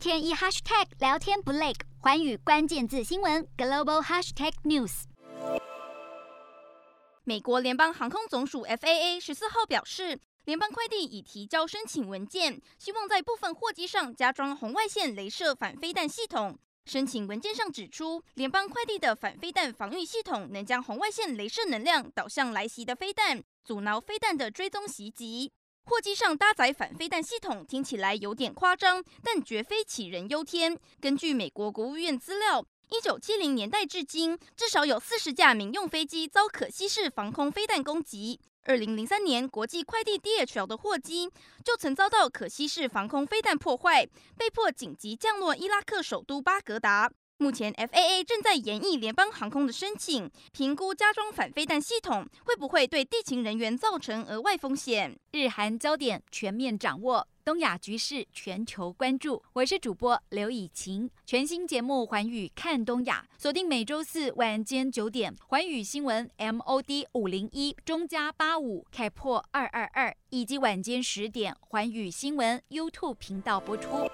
天一 hashtag 聊天不累，寰宇关键字新闻 global hashtag news。美国联邦航空总署 FAA 十四号表示，联邦快递已提交申请文件，希望在部分货机上加装红外线镭射反飞弹系统。申请文件上指出，联邦快递的反飞弹防御系统能将红外线镭射能量导向来袭的飞弹，阻挠飞弹的追踪袭击。货机上搭载反飞弹系统听起来有点夸张，但绝非杞人忧天。根据美国国务院资料，一九七零年代至今，至少有四十架民用飞机遭可携式防空飞弹攻击。二零零三年，国际快递 DHL 的货机就曾遭到可携式防空飞弹破坏，被迫紧急降落伊拉克首都巴格达。目前，FAA 正在研议联邦航空的申请，评估加装反飞弹系统会不会对地勤人员造成额外风险。日韩焦点全面掌握，东亚局势全球关注。我是主播刘以晴，全新节目《寰宇看东亚》，锁定每周四晚间九点，《寰宇新闻》MOD 五零一中加八五开破二二二，以及晚间十点，《寰宇新闻》YouTube 频道播出。